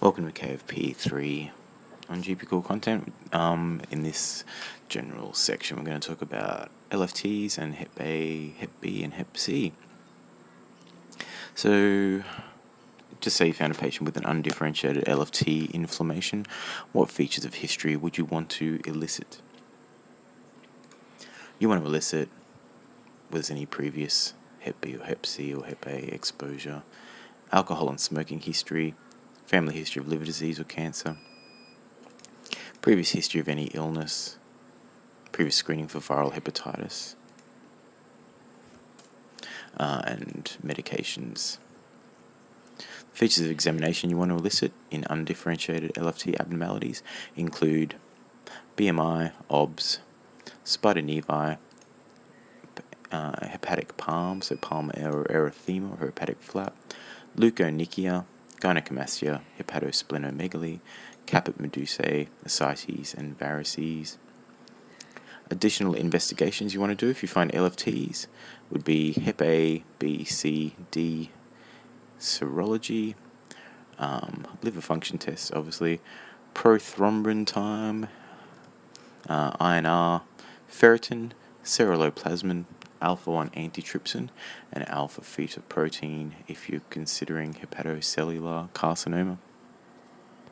Welcome to KFP3 on GP Cool Content. Um, in this general section, we're going to talk about LFTs and Hep A, Hep B, and Hep C. So, just say you found a patient with an undifferentiated LFT inflammation, what features of history would you want to elicit? You want to elicit was any previous Hep B or Hep C or Hep A exposure, alcohol and smoking history, family history of liver disease or cancer, previous history of any illness, previous screening for viral hepatitis, uh, and medications. Features of examination you want to elicit in undifferentiated LFT abnormalities include BMI, OBS, spider nevi, uh, hepatic palm, so palmar erythema or hepatic flap, leukonychia, gynecomastia, hepatosplenomegaly, caput medusae, ascites, and varices. Additional investigations you want to do if you find LFTs would be Hep A, B, C, D, serology, um, liver function tests, obviously, prothrombin time, uh, INR, ferritin, ceruloplasmin, alpha 1 antitrypsin, and alpha fetoprotein if you're considering hepatocellular carcinoma.